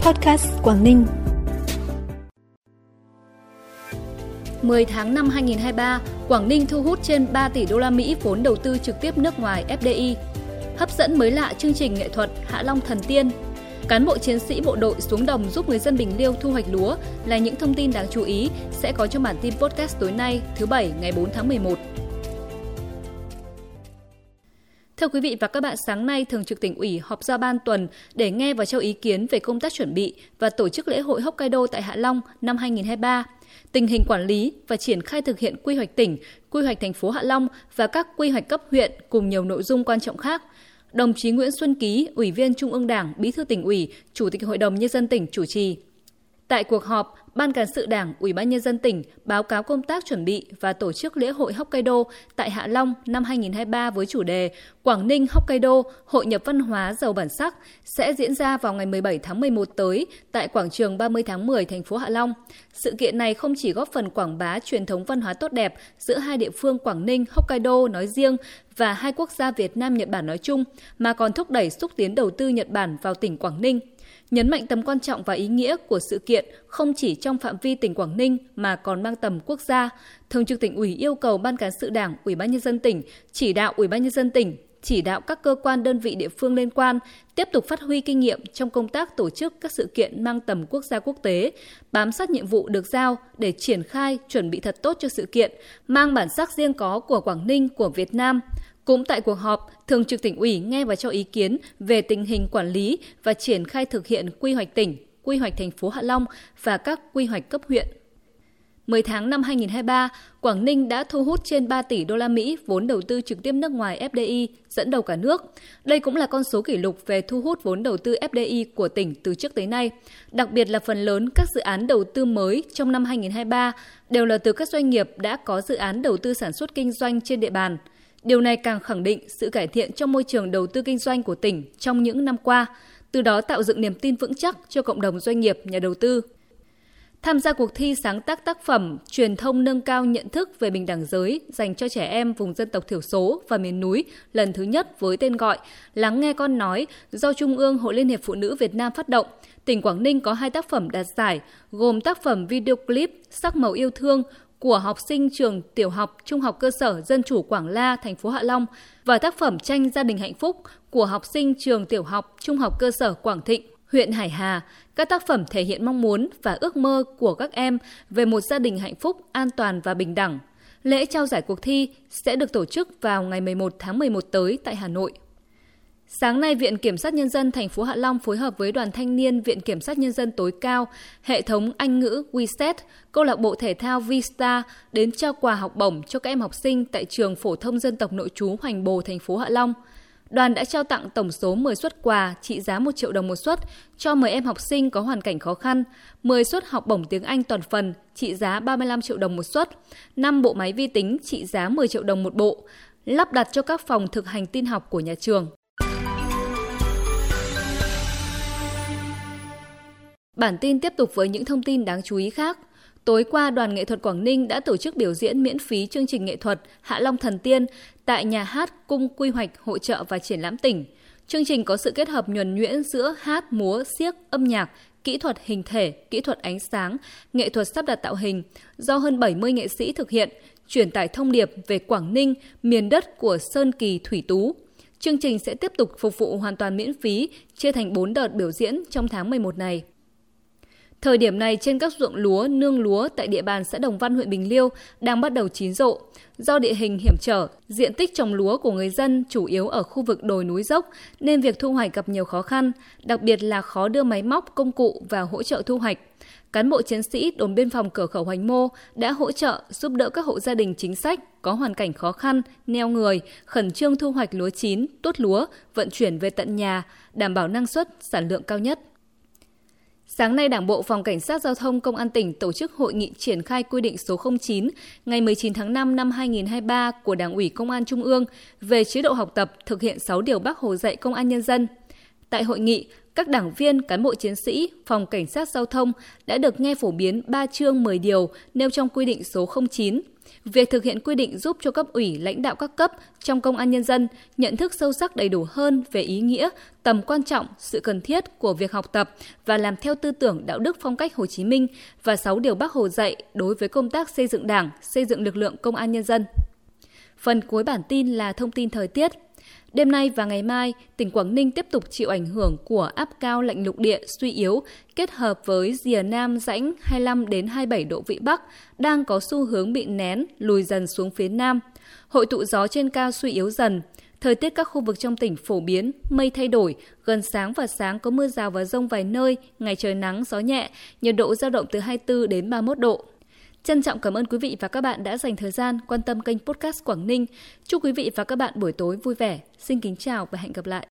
Podcast Quảng Ninh. 10 tháng năm 2023, Quảng Ninh thu hút trên 3 tỷ đô la Mỹ vốn đầu tư trực tiếp nước ngoài FDI. Hấp dẫn mới lạ chương trình nghệ thuật Hạ Long Thần Tiên. Cán bộ chiến sĩ bộ đội xuống đồng giúp người dân Bình Liêu thu hoạch lúa là những thông tin đáng chú ý sẽ có trong bản tin podcast tối nay, thứ Bảy ngày 4 tháng 11. Thưa quý vị và các bạn, sáng nay Thường trực tỉnh ủy họp giao ban tuần để nghe và cho ý kiến về công tác chuẩn bị và tổ chức lễ hội Hokkaido tại Hạ Long năm 2023, tình hình quản lý và triển khai thực hiện quy hoạch tỉnh, quy hoạch thành phố Hạ Long và các quy hoạch cấp huyện cùng nhiều nội dung quan trọng khác. Đồng chí Nguyễn Xuân Ký, Ủy viên Trung ương Đảng, Bí thư tỉnh ủy, Chủ tịch Hội đồng Nhân dân tỉnh chủ trì. Tại cuộc họp, Ban cán sự Đảng, Ủy ban nhân dân tỉnh báo cáo công tác chuẩn bị và tổ chức lễ hội Hokkaido tại Hạ Long năm 2023 với chủ đề Quảng Ninh Hokkaido hội nhập văn hóa giàu bản sắc sẽ diễn ra vào ngày 17 tháng 11 tới tại quảng trường 30 tháng 10 thành phố Hạ Long. Sự kiện này không chỉ góp phần quảng bá truyền thống văn hóa tốt đẹp giữa hai địa phương Quảng Ninh, Hokkaido nói riêng và hai quốc gia Việt Nam Nhật Bản nói chung mà còn thúc đẩy xúc tiến đầu tư Nhật Bản vào tỉnh Quảng Ninh nhấn mạnh tầm quan trọng và ý nghĩa của sự kiện không chỉ trong phạm vi tỉnh Quảng Ninh mà còn mang tầm quốc gia. Thường trực tỉnh ủy yêu cầu Ban cán sự Đảng, Ủy ban nhân dân tỉnh chỉ đạo Ủy ban nhân dân tỉnh chỉ đạo các cơ quan đơn vị địa phương liên quan tiếp tục phát huy kinh nghiệm trong công tác tổ chức các sự kiện mang tầm quốc gia quốc tế, bám sát nhiệm vụ được giao để triển khai chuẩn bị thật tốt cho sự kiện, mang bản sắc riêng có của Quảng Ninh của Việt Nam, cũng tại cuộc họp, Thường trực tỉnh ủy nghe và cho ý kiến về tình hình quản lý và triển khai thực hiện quy hoạch tỉnh, quy hoạch thành phố Hạ Long và các quy hoạch cấp huyện. 10 tháng năm 2023, Quảng Ninh đã thu hút trên 3 tỷ đô la Mỹ vốn đầu tư trực tiếp nước ngoài FDI, dẫn đầu cả nước. Đây cũng là con số kỷ lục về thu hút vốn đầu tư FDI của tỉnh từ trước tới nay. Đặc biệt là phần lớn các dự án đầu tư mới trong năm 2023 đều là từ các doanh nghiệp đã có dự án đầu tư sản xuất kinh doanh trên địa bàn – Điều này càng khẳng định sự cải thiện trong môi trường đầu tư kinh doanh của tỉnh trong những năm qua, từ đó tạo dựng niềm tin vững chắc cho cộng đồng doanh nghiệp, nhà đầu tư. Tham gia cuộc thi sáng tác tác phẩm truyền thông nâng cao nhận thức về bình đẳng giới dành cho trẻ em vùng dân tộc thiểu số và miền núi lần thứ nhất với tên gọi Lắng nghe con nói do Trung ương Hội Liên hiệp Phụ nữ Việt Nam phát động. Tỉnh Quảng Ninh có hai tác phẩm đạt giải, gồm tác phẩm video clip Sắc màu yêu thương của học sinh trường tiểu học, trung học cơ sở Dân chủ Quảng La, thành phố Hạ Long và tác phẩm tranh gia đình hạnh phúc của học sinh trường tiểu học, trung học cơ sở Quảng Thịnh, huyện Hải Hà. Các tác phẩm thể hiện mong muốn và ước mơ của các em về một gia đình hạnh phúc, an toàn và bình đẳng. Lễ trao giải cuộc thi sẽ được tổ chức vào ngày 11 tháng 11 tới tại Hà Nội. Sáng nay, Viện Kiểm sát Nhân dân thành phố Hạ Long phối hợp với Đoàn Thanh niên Viện Kiểm sát Nhân dân tối cao, hệ thống Anh ngữ WeSet, câu lạc bộ thể thao Vista đến trao quà học bổng cho các em học sinh tại trường phổ thông dân tộc nội trú Hoành Bồ, thành phố Hạ Long. Đoàn đã trao tặng tổng số 10 suất quà trị giá 1 triệu đồng một suất cho 10 em học sinh có hoàn cảnh khó khăn, 10 suất học bổng tiếng Anh toàn phần trị giá 35 triệu đồng một suất, 5 bộ máy vi tính trị giá 10 triệu đồng một bộ, lắp đặt cho các phòng thực hành tin học của nhà trường. Bản tin tiếp tục với những thông tin đáng chú ý khác. Tối qua, Đoàn nghệ thuật Quảng Ninh đã tổ chức biểu diễn miễn phí chương trình nghệ thuật Hạ Long Thần Tiên tại nhà hát Cung Quy hoạch Hội trợ và Triển lãm tỉnh. Chương trình có sự kết hợp nhuần nhuyễn giữa hát, múa, siếc, âm nhạc, kỹ thuật hình thể, kỹ thuật ánh sáng, nghệ thuật sắp đặt tạo hình do hơn 70 nghệ sĩ thực hiện, truyền tải thông điệp về Quảng Ninh, miền đất của Sơn Kỳ Thủy Tú. Chương trình sẽ tiếp tục phục vụ hoàn toàn miễn phí, chia thành 4 đợt biểu diễn trong tháng 11 này. Thời điểm này trên các ruộng lúa, nương lúa tại địa bàn xã Đồng Văn huyện Bình Liêu đang bắt đầu chín rộ. Do địa hình hiểm trở, diện tích trồng lúa của người dân chủ yếu ở khu vực đồi núi dốc nên việc thu hoạch gặp nhiều khó khăn, đặc biệt là khó đưa máy móc, công cụ vào hỗ trợ thu hoạch. Cán bộ chiến sĩ đồn biên phòng cửa khẩu Hoành Mô đã hỗ trợ giúp đỡ các hộ gia đình chính sách có hoàn cảnh khó khăn, neo người, khẩn trương thu hoạch lúa chín, tuốt lúa, vận chuyển về tận nhà, đảm bảo năng suất, sản lượng cao nhất. Sáng nay, Đảng bộ Phòng Cảnh sát Giao thông Công an tỉnh tổ chức hội nghị triển khai quy định số 09 ngày 19 tháng 5 năm 2023 của Đảng ủy Công an Trung ương về chế độ học tập thực hiện 6 điều Bác Hồ dạy Công an Nhân dân. Tại hội nghị, các đảng viên, cán bộ chiến sĩ, phòng cảnh sát giao thông đã được nghe phổ biến 3 chương 10 điều nêu trong quy định số 09 Việc thực hiện quy định giúp cho cấp ủy lãnh đạo các cấp trong công an nhân dân nhận thức sâu sắc đầy đủ hơn về ý nghĩa, tầm quan trọng, sự cần thiết của việc học tập và làm theo tư tưởng đạo đức phong cách Hồ Chí Minh và 6 điều Bác Hồ dạy đối với công tác xây dựng Đảng, xây dựng lực lượng công an nhân dân. Phần cuối bản tin là thông tin thời tiết. Đêm nay và ngày mai, tỉnh Quảng Ninh tiếp tục chịu ảnh hưởng của áp cao lạnh lục địa suy yếu kết hợp với rìa nam rãnh 25 đến 27 độ vĩ Bắc đang có xu hướng bị nén, lùi dần xuống phía nam. Hội tụ gió trên cao suy yếu dần. Thời tiết các khu vực trong tỉnh phổ biến, mây thay đổi, gần sáng và sáng có mưa rào và rông vài nơi, ngày trời nắng, gió nhẹ, nhiệt độ dao động từ 24 đến 31 độ. Trân trọng cảm ơn quý vị và các bạn đã dành thời gian quan tâm kênh podcast Quảng Ninh. Chúc quý vị và các bạn buổi tối vui vẻ. Xin kính chào và hẹn gặp lại.